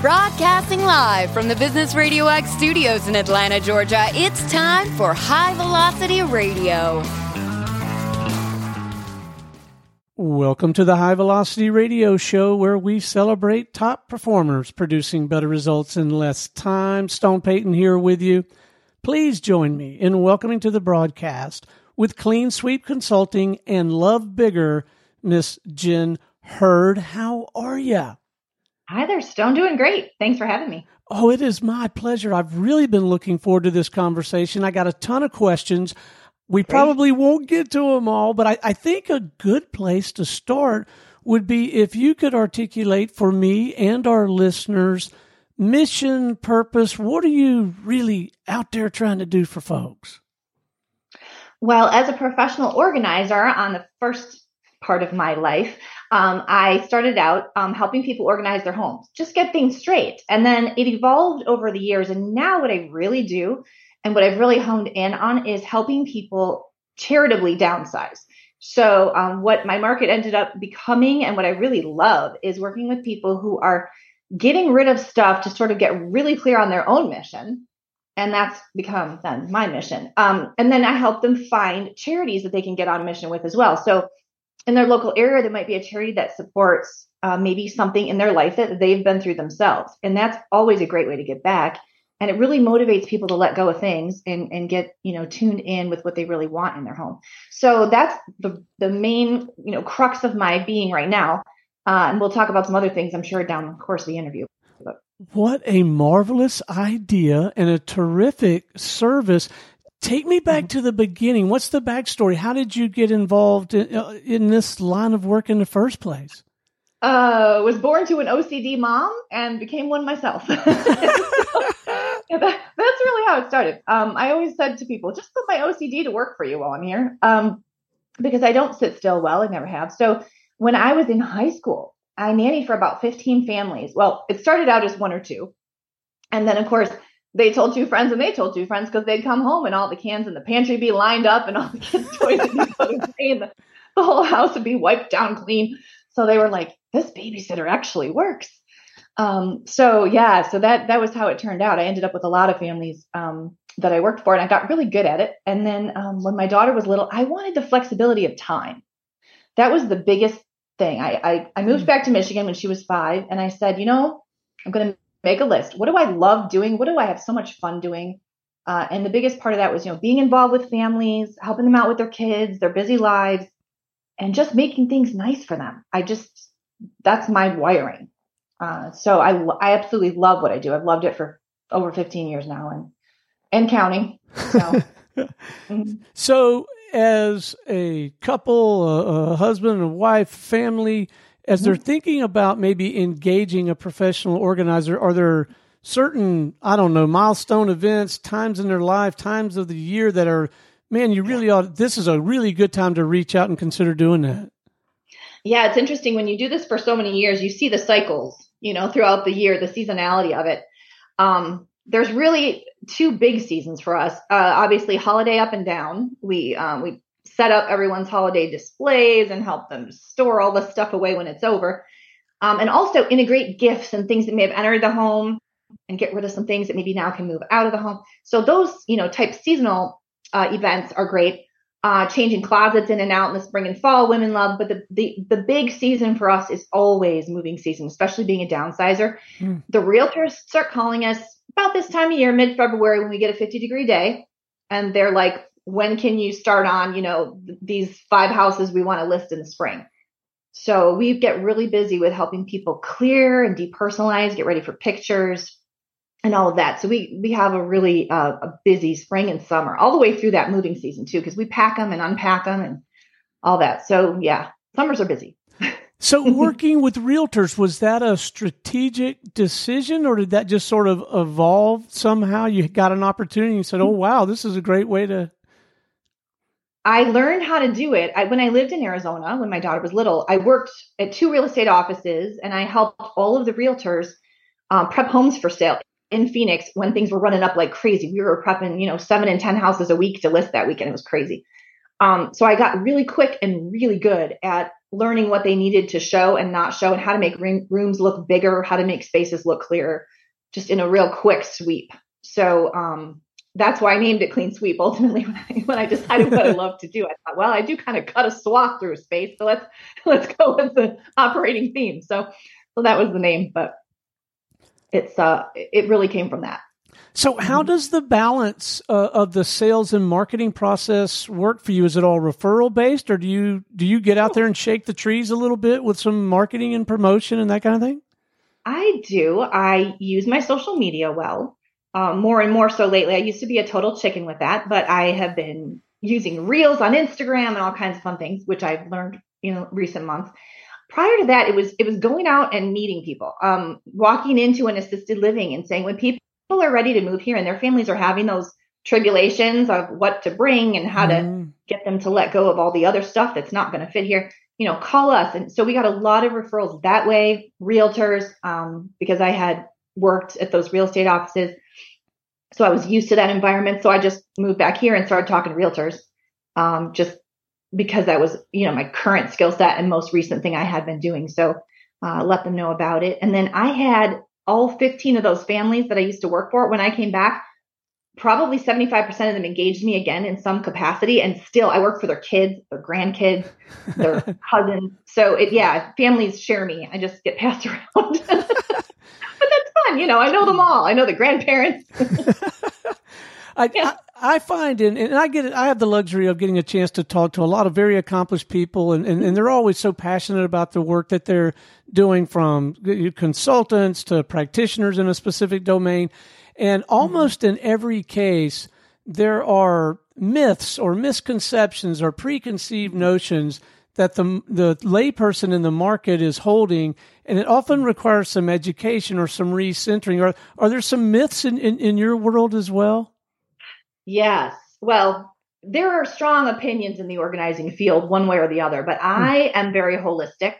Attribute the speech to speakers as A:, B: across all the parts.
A: Broadcasting live from the Business Radio X studios in Atlanta, Georgia, it's time for High Velocity Radio.
B: Welcome to the High Velocity Radio Show, where we celebrate top performers producing better results in less time. Stone Payton here with you. Please join me in welcoming to the broadcast with Clean Sweep Consulting and Love Bigger, Miss Jen Hurd. How are you?
C: Hi there, Stone. Doing great. Thanks for having me.
B: Oh, it is my pleasure. I've really been looking forward to this conversation. I got a ton of questions. We great. probably won't get to them all, but I, I think a good place to start would be if you could articulate for me and our listeners mission, purpose. What are you really out there trying to do for folks?
C: Well, as a professional organizer on the first part of my life, um, I started out um, helping people organize their homes, just get things straight. And then it evolved over the years. And now, what I really do and what I've really honed in on is helping people charitably downsize. So, um, what my market ended up becoming and what I really love is working with people who are getting rid of stuff to sort of get really clear on their own mission. And that's become then my mission. Um, and then I help them find charities that they can get on mission with as well. So, in their local area, there might be a charity that supports uh, maybe something in their life that they've been through themselves. And that's always a great way to get back. And it really motivates people to let go of things and, and get, you know, tuned in with what they really want in their home. So that's the, the main, you know, crux of my being right now. Uh, and we'll talk about some other things, I'm sure, down the course of the interview.
B: What a marvelous idea and a terrific service. Take me back mm-hmm. to the beginning. What's the backstory? How did you get involved in, uh, in this line of work in the first place?
C: Uh, was born to an OCD mom and became one myself. yeah, that, that's really how it started. Um, I always said to people, just put my OCD to work for you while I'm here, um, because I don't sit still well. I never have. So when I was in high school, I nannied for about 15 families. Well, it started out as one or two, and then of course they told two friends and they told two friends because they'd come home and all the cans in the pantry be lined up and all the kids' toys would be put away and the, the whole house would be wiped down clean. So they were like, this babysitter actually works. Um, so yeah, so that that was how it turned out. I ended up with a lot of families um, that I worked for, and I got really good at it. And then um, when my daughter was little, I wanted the flexibility of time. That was the biggest thing. I I, I moved mm. back to Michigan when she was five, and I said, you know, I'm going to make a list. What do I love doing? What do I have so much fun doing? Uh, and the biggest part of that was, you know, being involved with families, helping them out with their kids, their busy lives, and just making things nice for them. I just, that's my wiring. Uh, so I, I absolutely love what I do. I've loved it for over 15 years now and, and counting. So,
B: mm-hmm. so as a couple, a, a husband and wife, family, as they're mm-hmm. thinking about maybe engaging a professional organizer, are there certain, I don't know, milestone events, times in their life, times of the year that are, man, you really ought, this is a really good time to reach out and consider doing that?
C: Yeah, it's interesting when you do this for so many years, you see the cycles, you know, throughout the year, the seasonality of it. Um, there's really two big seasons for us. Uh, obviously, holiday up and down. We um, we set up everyone's holiday displays and help them store all the stuff away when it's over. Um, and also integrate gifts and things that may have entered the home and get rid of some things that maybe now can move out of the home. So those, you know, type seasonal uh, events are great. Uh, changing closets in and out in the spring and fall, women love. But the, the the big season for us is always moving season, especially being a downsizer. Mm. The realtors start calling us about this time of year, mid February, when we get a 50 degree day, and they're like, when can you start on, you know, these five houses we want to list in the spring? So we get really busy with helping people clear and depersonalize, get ready for pictures and all of that. So we we have a really uh, a busy spring and summer, all the way through that moving season too, because we pack them and unpack them and all that. So yeah, summers are busy.
B: So, working with realtors, was that a strategic decision or did that just sort of evolve somehow? You got an opportunity and said, oh, wow, this is a great way to
C: I learned how to do it. I, when I lived in Arizona, when my daughter was little, I worked at two real estate offices and I helped all of the realtors um, prep homes for sale in Phoenix when things were running up like crazy. We were prepping, you know, seven and 10 houses a week to list that weekend. It was crazy. Um, so I got really quick and really good at learning what they needed to show and not show and how to make rooms look bigger, how to make spaces look clearer, just in a real quick sweep. So um, that's why I named it Clean Sweep. Ultimately, when I, when I decided what I love to do, I thought, well, I do kind of cut a swath through space, so let's let's go with the operating theme. So so that was the name, but it's uh it really came from that.
B: So, how does the balance uh, of the sales and marketing process work for you? Is it all referral based, or do you do you get out there and shake the trees a little bit with some marketing and promotion and that kind of thing?
C: I do. I use my social media well, um, more and more so lately. I used to be a total chicken with that, but I have been using Reels on Instagram and all kinds of fun things, which I've learned in recent months. Prior to that, it was it was going out and meeting people, um, walking into an assisted living and saying when people are ready to move here and their families are having those tribulations of what to bring and how mm. to get them to let go of all the other stuff that's not going to fit here you know call us and so we got a lot of referrals that way realtors um, because i had worked at those real estate offices so i was used to that environment so i just moved back here and started talking to realtors um, just because that was you know my current skill set and most recent thing i had been doing so uh, let them know about it and then i had all 15 of those families that I used to work for, when I came back, probably 75% of them engaged me again in some capacity. And still, I work for their kids, their grandkids, their cousins. So, it, yeah, families share me. I just get passed around. but that's fun. You know, I know them mm. all. I know the grandparents.
B: I, yeah. I, I, find, and, and I get it, I have the luxury of getting a chance to talk to a lot of very accomplished people, and, and, and they're always so passionate about the work that they're doing from consultants to practitioners in a specific domain. And mm-hmm. almost in every case, there are myths or misconceptions or preconceived notions that the the layperson in the market is holding, and it often requires some education or some recentering. Are are there some myths in, in, in your world as well?
C: Yes. Well, there are strong opinions in the organizing field, one way or the other, but hmm. I am very holistic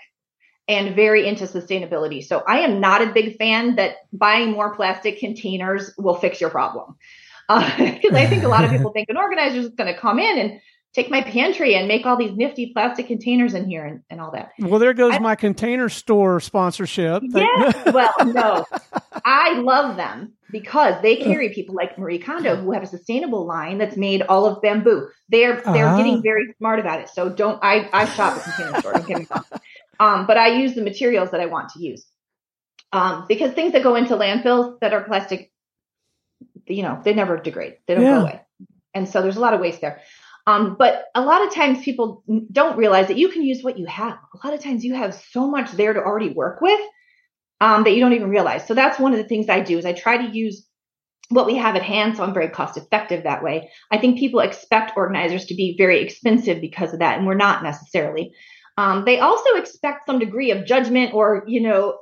C: and very into sustainability. So I am not a big fan that buying more plastic containers will fix your problem. Because uh, I think a lot of people think an organizer is going to come in and take my pantry and make all these nifty plastic containers in here and, and all that.
B: Well, there goes I, my container store sponsorship.
C: Yeah. well, no, I love them because they carry people like Marie Kondo who have a sustainable line that's made all of bamboo. They're they're uh-huh. getting very smart about it. So don't I I shop at container store. Don't get me wrong. Um, but I use the materials that I want to use. Um, because things that go into landfills that are plastic, you know, they never degrade. They don't yeah. go away. And so there's a lot of waste there. Um, but a lot of times people don't realize that you can use what you have. A lot of times you have so much there to already work with um, that you don't even realize. So that's one of the things I do is I try to use what we have at hand. So I'm very cost effective that way. I think people expect organizers to be very expensive because of that, and we're not necessarily. Um, they also expect some degree of judgment or, you know,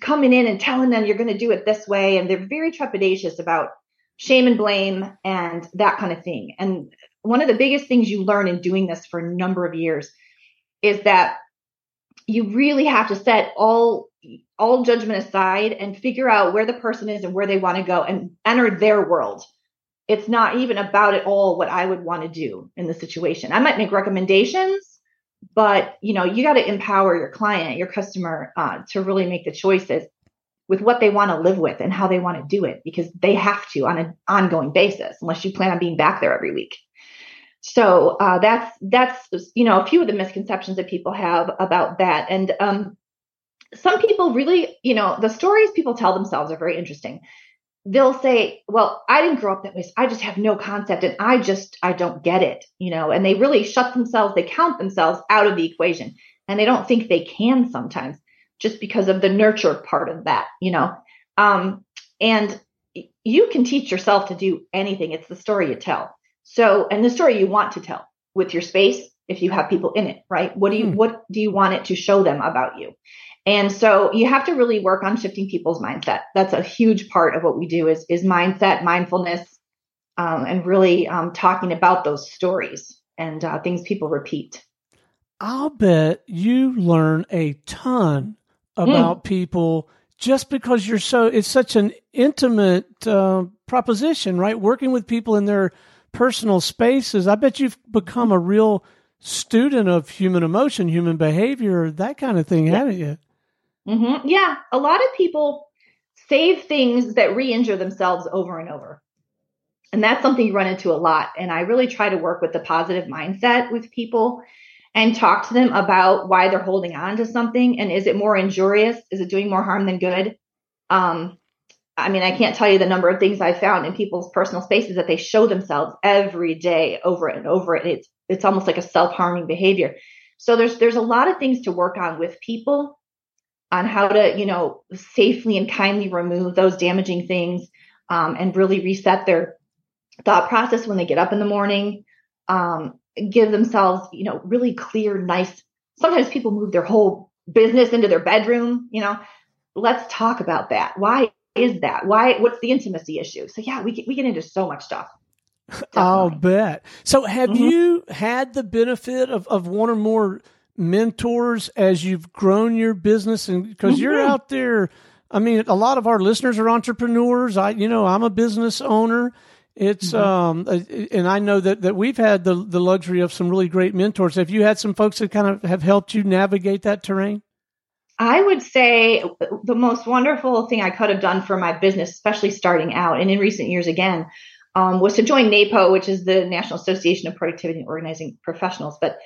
C: coming in and telling them you're going to do it this way. And they're very trepidatious about shame and blame and that kind of thing. And one of the biggest things you learn in doing this for a number of years is that you really have to set all all judgment aside and figure out where the person is and where they want to go and enter their world. It's not even about at all what i would want to do in the situation. I might make recommendations but you know you got to empower your client your customer uh, to really make the choices with what they want to live with and how they want to do it because they have to on an ongoing basis unless you plan on being back there every week so uh, that's that's you know a few of the misconceptions that people have about that. And um, some people really you know the stories people tell themselves are very interesting. They'll say well i didn't grow up that way so i just have no concept and i just i don't get it you know and they really shut themselves they count themselves out of the equation. And they don't think they can sometimes just because of the nurture part of that you know. Um, and you can teach yourself to do anything. It's the story you tell so, and the story you want to tell with your space, if you have people in it, right? What do you, hmm. what do you want it to show them about you? And so you have to really work on shifting people's mindset. That's a huge part of what we do is, is mindset, mindfulness, um, and really um, talking about those stories and uh, things people repeat.
B: I'll bet you learn a ton about mm. people just because you're so, it's such an intimate uh, proposition, right? Working with people in their personal spaces, I bet you've become a real student of human emotion, human behavior, that kind of thing, yeah. haven't you?
C: Mm-hmm. Yeah, a lot of people save things that re-injure themselves over and over. And that's something you run into a lot. And I really try to work with the positive mindset with people and talk to them about why they're holding on to something and is it more injurious? Is it doing more harm than good? Um, I mean, I can't tell you the number of things I found in people's personal spaces that they show themselves every day over and over. And it's it's almost like a self-harming behavior. So there's there's a lot of things to work on with people on how to, you know, safely and kindly remove those damaging things um, and really reset their thought process when they get up in the morning. Um, give themselves, you know, really clear, nice. Sometimes people move their whole business into their bedroom, you know. Let's talk about that. Why is that? Why what's the intimacy issue? So yeah, we get, we get into so much stuff.
B: Definitely. I'll bet. So have mm-hmm. you had the benefit of, of one or more mentors as you've grown your business and because mm-hmm. you're out there I mean a lot of our listeners are entrepreneurs. I you know, I'm a business owner. It's mm-hmm. um and I know that that we've had the the luxury of some really great mentors. Have you had some folks that kind of have helped you navigate that terrain?
C: I would say the most wonderful thing I could have done for my business, especially starting out and in recent years again, um, was to join NAPO, which is the National Association of Productivity and Organizing Professionals. But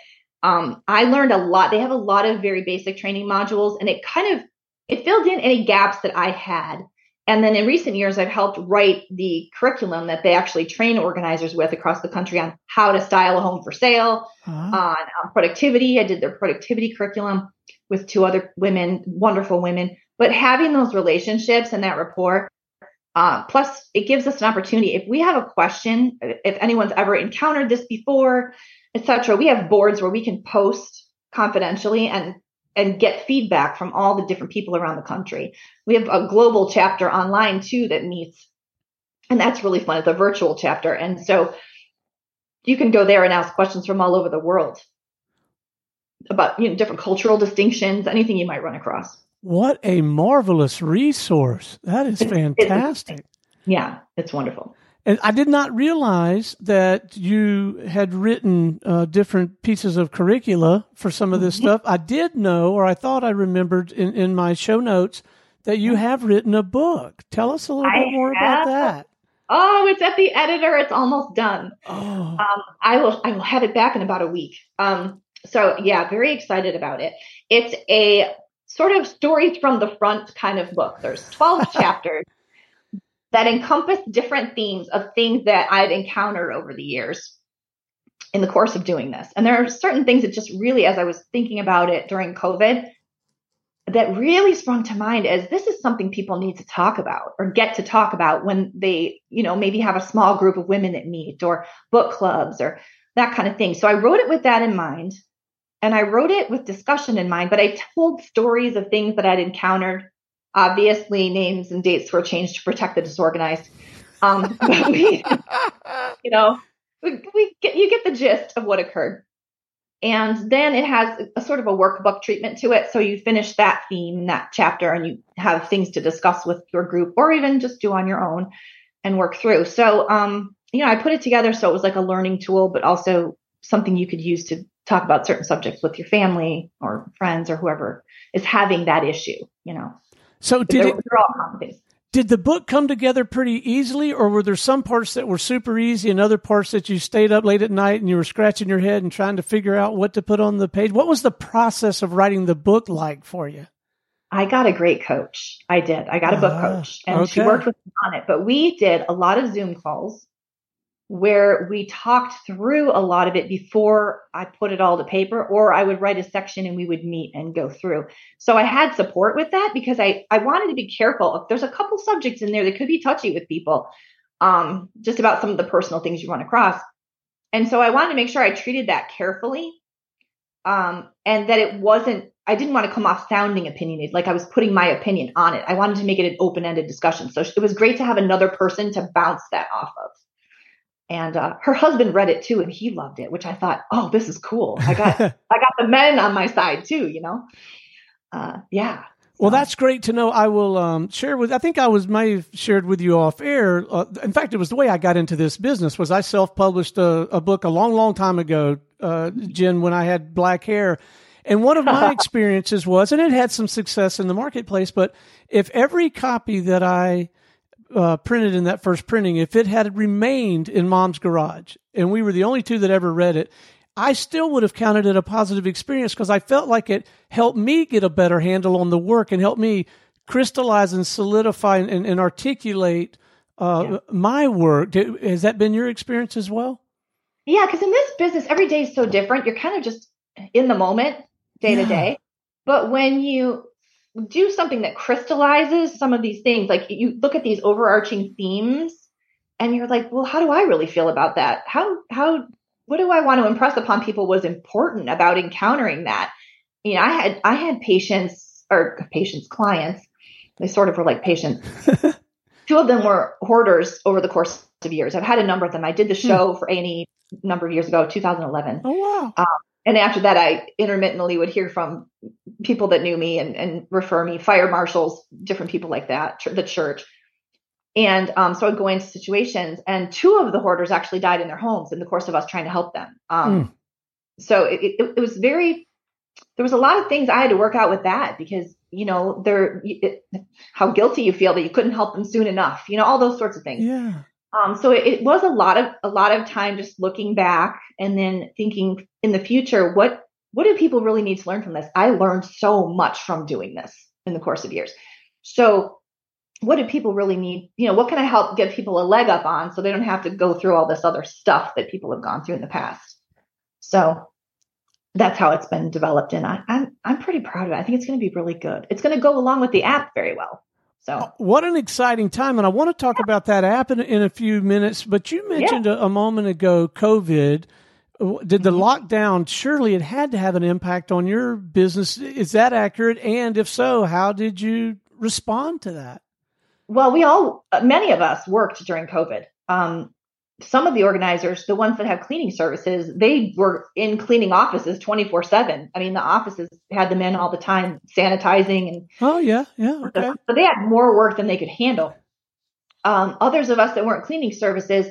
C: um, I learned a lot. They have a lot of very basic training modules, and it kind of it filled in any gaps that I had. And then in recent years, I've helped write the curriculum that they actually train organizers with across the country on how to style a home for sale, uh-huh. on, on productivity. I did their productivity curriculum with two other women, wonderful women. But having those relationships and that rapport, uh, plus it gives us an opportunity. If we have a question, if anyone's ever encountered this before, etc., we have boards where we can post confidentially and and get feedback from all the different people around the country. We have a global chapter online too that meets, and that's really fun. It's a virtual chapter, and so you can go there and ask questions from all over the world about you know different cultural distinctions, anything you might run across.
B: What a marvelous resource! That is fantastic.
C: yeah, it's wonderful.
B: And I did not realize that you had written uh, different pieces of curricula for some of this mm-hmm. stuff. I did know, or I thought I remembered in, in my show notes, that you have written a book. Tell us a little I bit more have. about that.
C: Oh, it's at the editor. It's almost done. Oh. Um, I will. I will have it back in about a week. Um, so yeah, very excited about it. It's a sort of stories from the front kind of book. There's 12 chapters that encompass different themes of things that I've encountered over the years in the course of doing this. And there are certain things that just really, as I was thinking about it during COVID, that really sprung to mind as this is something people need to talk about or get to talk about when they, you know, maybe have a small group of women that meet or book clubs or that kind of thing. So I wrote it with that in mind. And I wrote it with discussion in mind, but I told stories of things that I'd encountered Obviously, names and dates were changed to protect the disorganized. Um, we, you know, we, we get, you get the gist of what occurred. And then it has a sort of a workbook treatment to it. So you finish that theme, that chapter, and you have things to discuss with your group or even just do on your own and work through. So, um, you know, I put it together so it was like a learning tool, but also something you could use to talk about certain subjects with your family or friends or whoever is having that issue, you know.
B: So did it, did the book come together pretty easily, or were there some parts that were super easy and other parts that you stayed up late at night and you were scratching your head and trying to figure out what to put on the page? What was the process of writing the book like for you?
C: I got a great coach. I did. I got a book ah, coach, and okay. she worked with me on it. But we did a lot of Zoom calls where we talked through a lot of it before I put it all to paper, or I would write a section and we would meet and go through. So I had support with that because I, I wanted to be careful. There's a couple subjects in there that could be touchy with people, um, just about some of the personal things you run across. And so I wanted to make sure I treated that carefully. Um, and that it wasn't, I didn't want to come off sounding opinionated, like I was putting my opinion on it. I wanted to make it an open ended discussion. So it was great to have another person to bounce that off of and uh, her husband read it too and he loved it which i thought oh this is cool i got i got the men on my side too you know uh, yeah
B: Well, that's great to know. I will um, share with. I think I was may have shared with you off air. Uh, in fact, it was the way I got into this business. Was I self published a, a, book a long, long time ago, uh, Jen, when I had black hair, and one of my experiences was, and it had some success in the marketplace. But if every copy that I uh, printed in that first printing, if it had remained in Mom's garage, and we were the only two that ever read it, I still would have counted it a positive experience because I felt like it helped me get a better handle on the work and helped me crystallize and solidify and, and articulate uh, yeah. my work. Has that been your experience as well?
C: Yeah, because in this business, every day is so different. You're kind of just in the moment, day yeah. to day. But when you do something that crystallizes some of these things, like you look at these overarching themes and you're like, well, how do I really feel about that? How how what do I want to impress upon people was important about encountering that. You know, I had I had patients or patients clients. They sort of were like patients. Two of them were hoarders over the course of years. I've had a number of them. I did the hmm. show for A&E a number of years ago, 2011. Oh wow! Um, and after that, I intermittently would hear from people that knew me and, and refer me, fire marshals, different people like that, the church. And um, so I'd go into situations, and two of the hoarders actually died in their homes in the course of us trying to help them. Um, mm. So it, it, it, was very, there was a lot of things I had to work out with that because, you know, there, how guilty you feel that you couldn't help them soon enough, you know, all those sorts of things.
B: Yeah.
C: Um, so it, it was a lot of a lot of time just looking back and then thinking in the future, what what do people really need to learn from this? I learned so much from doing this in the course of years. So what do people really need? You know, what can I help give people a leg up on so they don't have to go through all this other stuff that people have gone through in the past? So that's how it's been developed, and I, I'm I'm pretty proud of it. I think it's going to be really good. It's going to go along with the app very well. So uh,
B: what an exciting time, and I want to talk yeah. about that app in, in a few minutes. But you mentioned yeah. a, a, moment ago COVID. Did the mm-hmm. lockdown? Surely it had to have an impact on your business. Is that accurate? And if so, how did you respond to that?
C: well, we all, many of us worked during COVID. Um, some of the organizers, the ones that have cleaning services, they were in cleaning offices 24 7. I mean, the offices had them in all the time, sanitizing and.
B: Oh, yeah, yeah. Okay.
C: So they had more work than they could handle. Um, others of us that weren't cleaning services,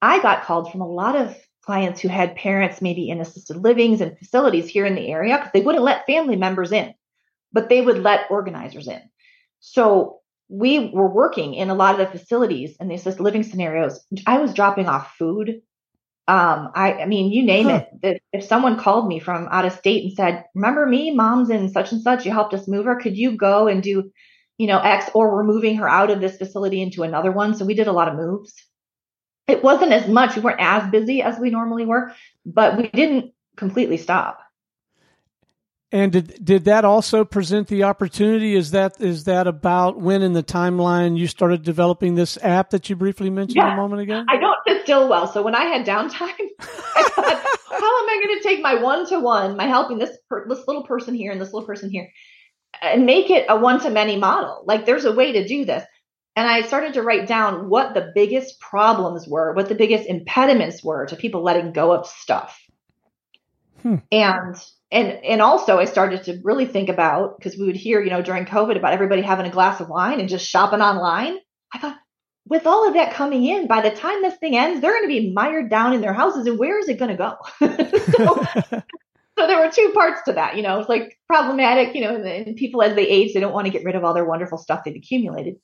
C: I got called from a lot of clients who had parents maybe in assisted livings and facilities here in the area because they wouldn't let family members in, but they would let organizers in. So we were working in a lot of the facilities and the assisted living scenarios. I was dropping off food. Um, I, I mean, you name huh. it. If someone called me from out of state and said, "Remember me? Mom's in such and such. You helped us move her. Could you go and do, you know, X?" Or we're moving her out of this facility into another one. So we did a lot of moves. It wasn't as much. We weren't as busy as we normally were, but we didn't completely stop.
B: And did did that also present the opportunity? Is that is that about when in the timeline you started developing this app that you briefly mentioned yeah. a moment ago?
C: I don't sit still well, so when I had downtime, I thought, how am I going to take my one to one, my helping this per, this little person here and this little person here, and make it a one to many model? Like there's a way to do this. And I started to write down what the biggest problems were, what the biggest impediments were to people letting go of stuff. Hmm. And and and also I started to really think about because we would hear, you know, during COVID about everybody having a glass of wine and just shopping online. I thought, with all of that coming in, by the time this thing ends, they're going to be mired down in their houses, and where is it going to go? so, so, there were two parts to that. You know, it's like problematic. You know, and, and people as they age, they don't want to get rid of all their wonderful stuff they've accumulated.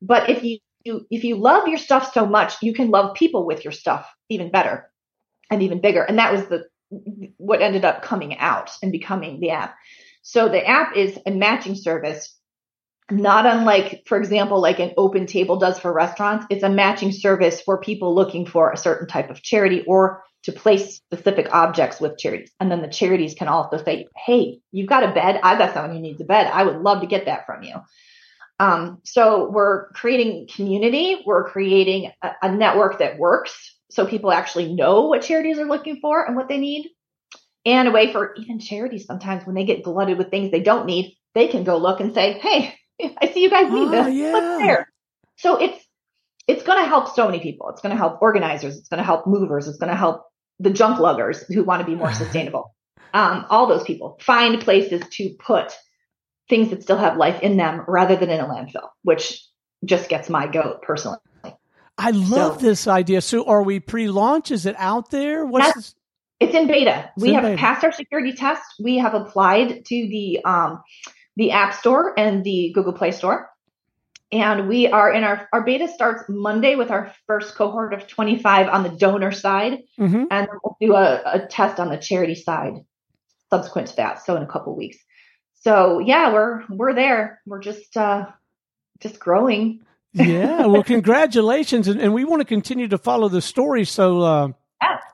C: But if you, you if you love your stuff so much, you can love people with your stuff even better and even bigger. And that was the what ended up coming out and becoming the app. So the app is a matching service, not unlike, for example, like an open table does for restaurants. It's a matching service for people looking for a certain type of charity or to place specific objects with charities. And then the charities can also say, hey, you've got a bed. I've got someone who needs a bed. I would love to get that from you. Um, so we're creating community. We're creating a, a network that works so people actually know what charities are looking for and what they need. And a way for even charities sometimes when they get glutted with things they don't need, they can go look and say, Hey, I see you guys need this. Oh, yeah. What's there? So it's it's going to help so many people. It's going to help organizers. It's going to help movers. It's going to help the junk luggers who want to be more sustainable. Um, all those people find places to put things that still have life in them rather than in a landfill, which just gets my goat personally.
B: I love so, this idea. So, are we pre-launch? Is it out there? What's this?
C: It's in beta. It's we in have beta. passed our security test. We have applied to the um, the App Store and the Google Play Store, and we are in our our beta starts Monday with our first cohort of 25 on the donor side, mm-hmm. and we'll do a, a test on the charity side subsequent to that. So in a couple weeks. So yeah, we're we're there. We're just uh, just growing
B: yeah, well, congratulations, and, and, we want to continue to follow the story. So uh,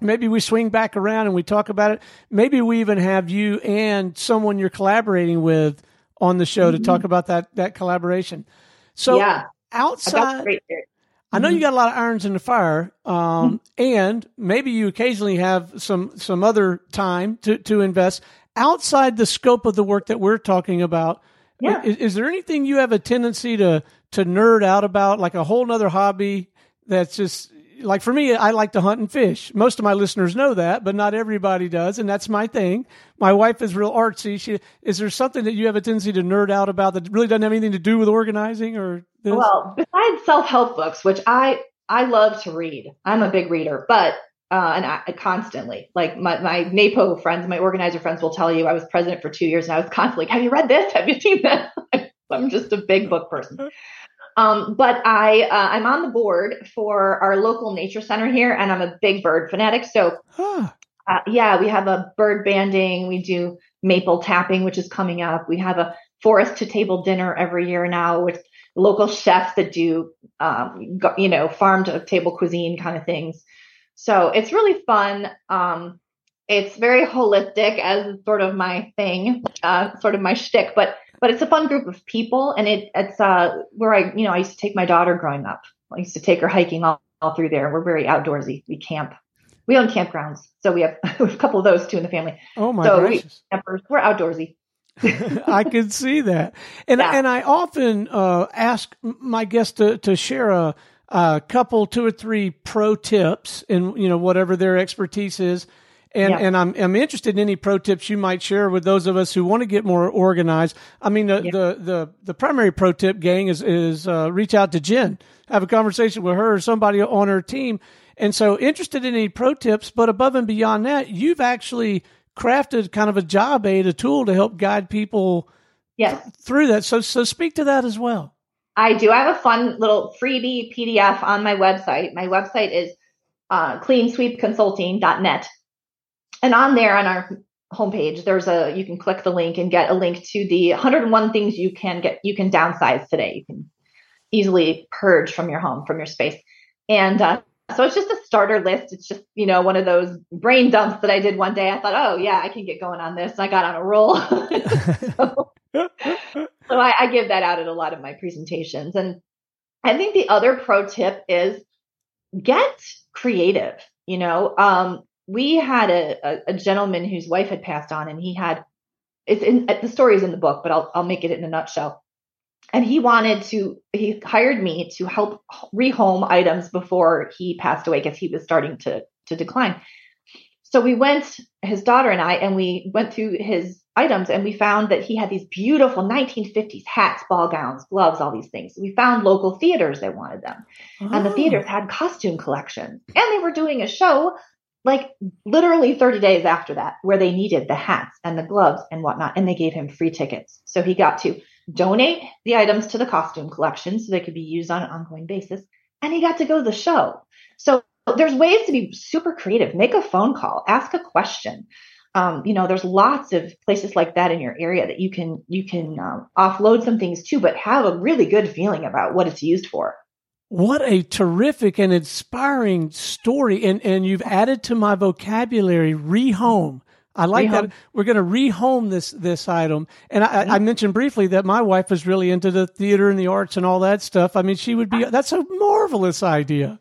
B: maybe we swing back around and we talk about it. Maybe we even have you and someone you're collaborating with on the show mm-hmm. to talk about that that collaboration. So yeah. outside, I know you mm-hmm. got a lot of irons in the fire, um, mm-hmm. and maybe you occasionally have some some other time to to invest outside the scope of the work that we're talking about. Yeah. Is, is, there anything you have a tendency to to nerd out about, like a whole nother hobby that's just like for me, I like to hunt and fish. Most of my listeners know that, but not everybody does, and that's my thing. My wife is real artsy. She is there something that you have a tendency to nerd out about that really doesn't have anything to do with organizing or this?
C: Well, besides self help books, which I I love to read. I'm a big reader, but uh, and I, constantly like my, my NAPO friends, my organizer friends will tell you I was president for two years and I was constantly like, have you read this? Have you seen that? I'm just a big book person. Um, but I uh, I'm on the board for our local nature center here, and I'm a big bird fanatic. So huh. uh, yeah, we have a bird banding. We do maple tapping, which is coming up. We have a forest to table dinner every year now with local chefs that do um, you know farm to table cuisine kind of things. So it's really fun. Um, it's very holistic as sort of my thing, uh, sort of my shtick, but but it's a fun group of people, and it it's uh where I you know I used to take my daughter growing up. I used to take her hiking all, all through there. We're very outdoorsy. We camp. We own campgrounds, so we have, we have a couple of those too in the family.
B: Oh my
C: so
B: gracious!
C: We, campers, we're outdoorsy.
B: I can see that, and yeah. and I often uh, ask my guests to to share a a couple, two or three pro tips in you know whatever their expertise is. And yeah. and I'm I'm interested in any pro tips you might share with those of us who want to get more organized. I mean the yeah. the, the the primary pro tip gang is is uh, reach out to Jen, have a conversation with her or somebody on her team. And so interested in any pro tips, but above and beyond that, you've actually crafted kind of a job aid, a tool to help guide people
C: yes.
B: th- through that. So so speak to that as well.
C: I do. I have a fun little freebie PDF on my website. My website is uh, cleansweepconsulting.net. And on there, on our homepage, there's a you can click the link and get a link to the 101 things you can get you can downsize today. You can easily purge from your home, from your space. And uh, so it's just a starter list. It's just, you know, one of those brain dumps that I did one day. I thought, oh, yeah, I can get going on this. I got on a roll. so I, I give that out at a lot of my presentations. And I think the other pro tip is get creative. You know, um, we had a, a, a, gentleman whose wife had passed on, and he had it's in the story is in the book, but I'll I'll make it in a nutshell. And he wanted to he hired me to help rehome items before he passed away because he was starting to to decline. So we went, his daughter and I, and we went through his items and we found that he had these beautiful 1950s hats, ball gowns, gloves, all these things. We found local theaters that wanted them. Oh. And the oh. theaters oh. had costume collections. And they were doing a show like literally 30 days after that where they needed the hats and the gloves and whatnot. And they gave him free tickets. So he got to donate the items to the costume collection so they could be used on an ongoing basis. And he got to go to the show. So there's ways to be super creative. Make a phone call, ask a question um, you know there's lots of places like that in your area that you can you can um, offload some things to but have a really good feeling about what it's used for
B: what a terrific and inspiring story and and you've added to my vocabulary rehome I like rehome. that. We're going to rehome this this item, and I, I, mentioned briefly that my wife was really into the theater and the arts and all that stuff. I mean, she would be. That's a marvelous idea.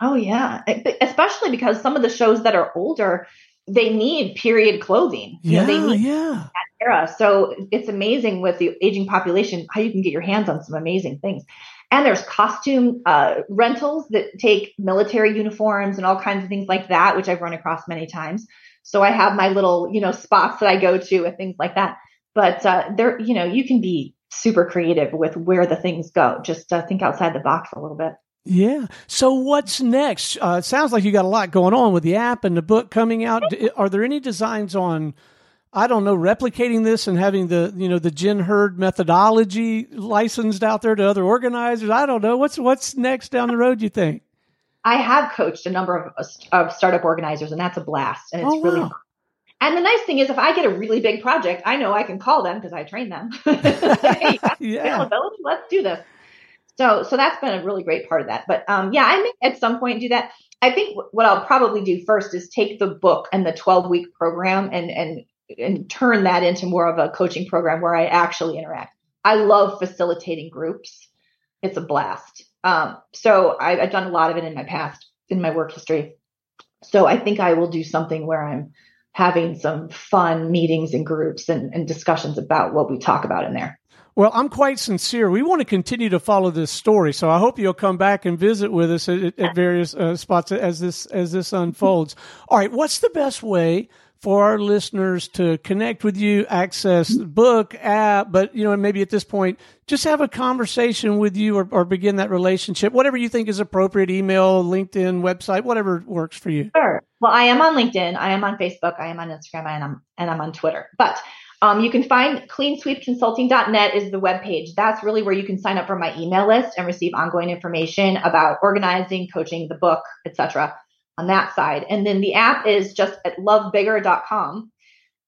C: Oh yeah, especially because some of the shows that are older, they need period clothing.
B: Yeah,
C: you know, they need
B: yeah.
C: that era. So it's amazing with the aging population how you can get your hands on some amazing things. And there's costume uh, rentals that take military uniforms and all kinds of things like that, which I've run across many times. So I have my little, you know, spots that I go to and things like that. but uh, there, you know, you can be super creative with where the things go. Just uh, think outside the box a little bit.
B: Yeah. So what's next? Uh, it sounds like you got a lot going on with the app and the book coming out. Are there any designs on? I don't know, replicating this and having the you know the Jen Hurd methodology licensed out there to other organizers. I don't know what's what's next down the road. You think?
C: I have coached a number of, of startup organizers, and that's a blast, and it's oh, really wow. And the nice thing is, if I get a really big project, I know I can call them because I train them. hey, yeah. Let's do this. So, so that's been a really great part of that. But um, yeah, I may at some point do that. I think what I'll probably do first is take the book and the 12 week program and and and turn that into more of a coaching program where I actually interact. I love facilitating groups. It's a blast. Um, so I, I've done a lot of it in my past, in my work history. So I think I will do something where I'm having some fun meetings and groups and, and discussions about what we talk about in there.
B: Well, I'm quite sincere. We want to continue to follow this story, so I hope you'll come back and visit with us at, at various uh, spots as this as this unfolds. All right, what's the best way for our listeners to connect with you, access the book, app, but you know, maybe at this point, just have a conversation with you or, or, begin that relationship, whatever you think is appropriate, email, LinkedIn, website, whatever works for you.
C: Sure. Well, I am on LinkedIn, I am on Facebook, I am on Instagram, I'm and I'm on Twitter. But um, you can find cleansweepconsulting.net is the webpage. That's really where you can sign up for my email list and receive ongoing information about organizing, coaching, the book, etc on that side. And then the app is just at lovebigger.com.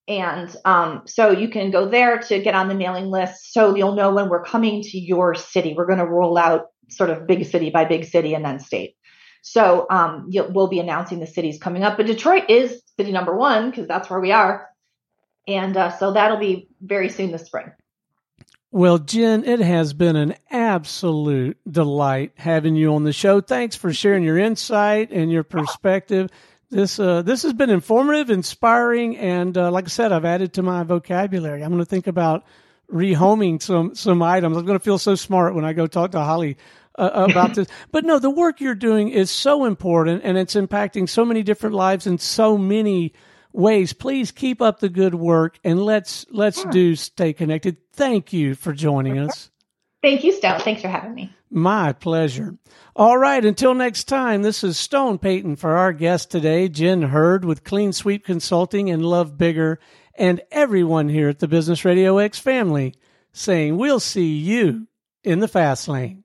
C: And um, so you can go there to get on the mailing list so you'll know when we're coming to your city. We're going to roll out sort of big city by big city and then state. So um, we'll be announcing the cities coming up. But Detroit is city number one because that's where we are. And uh, so that'll be very soon this spring.
B: Well, Jen, it has been an absolute delight having you on the show. Thanks for sharing your insight and your perspective. This uh, this has been informative, inspiring, and uh, like I said, I've added to my vocabulary. I'm going to think about rehoming some some items. I'm going to feel so smart when I go talk to Holly uh, about this. But no, the work you're doing is so important, and it's impacting so many different lives and so many ways. Please keep up the good work and let's let's sure. do stay connected. Thank you for joining us.
C: Thank you, Stone. Thanks for having me.
B: My pleasure. All right, until next time, this is Stone Payton for our guest today, Jen Hurd with Clean Sweep Consulting and Love Bigger, and everyone here at the Business Radio X family saying we'll see you in the fast lane.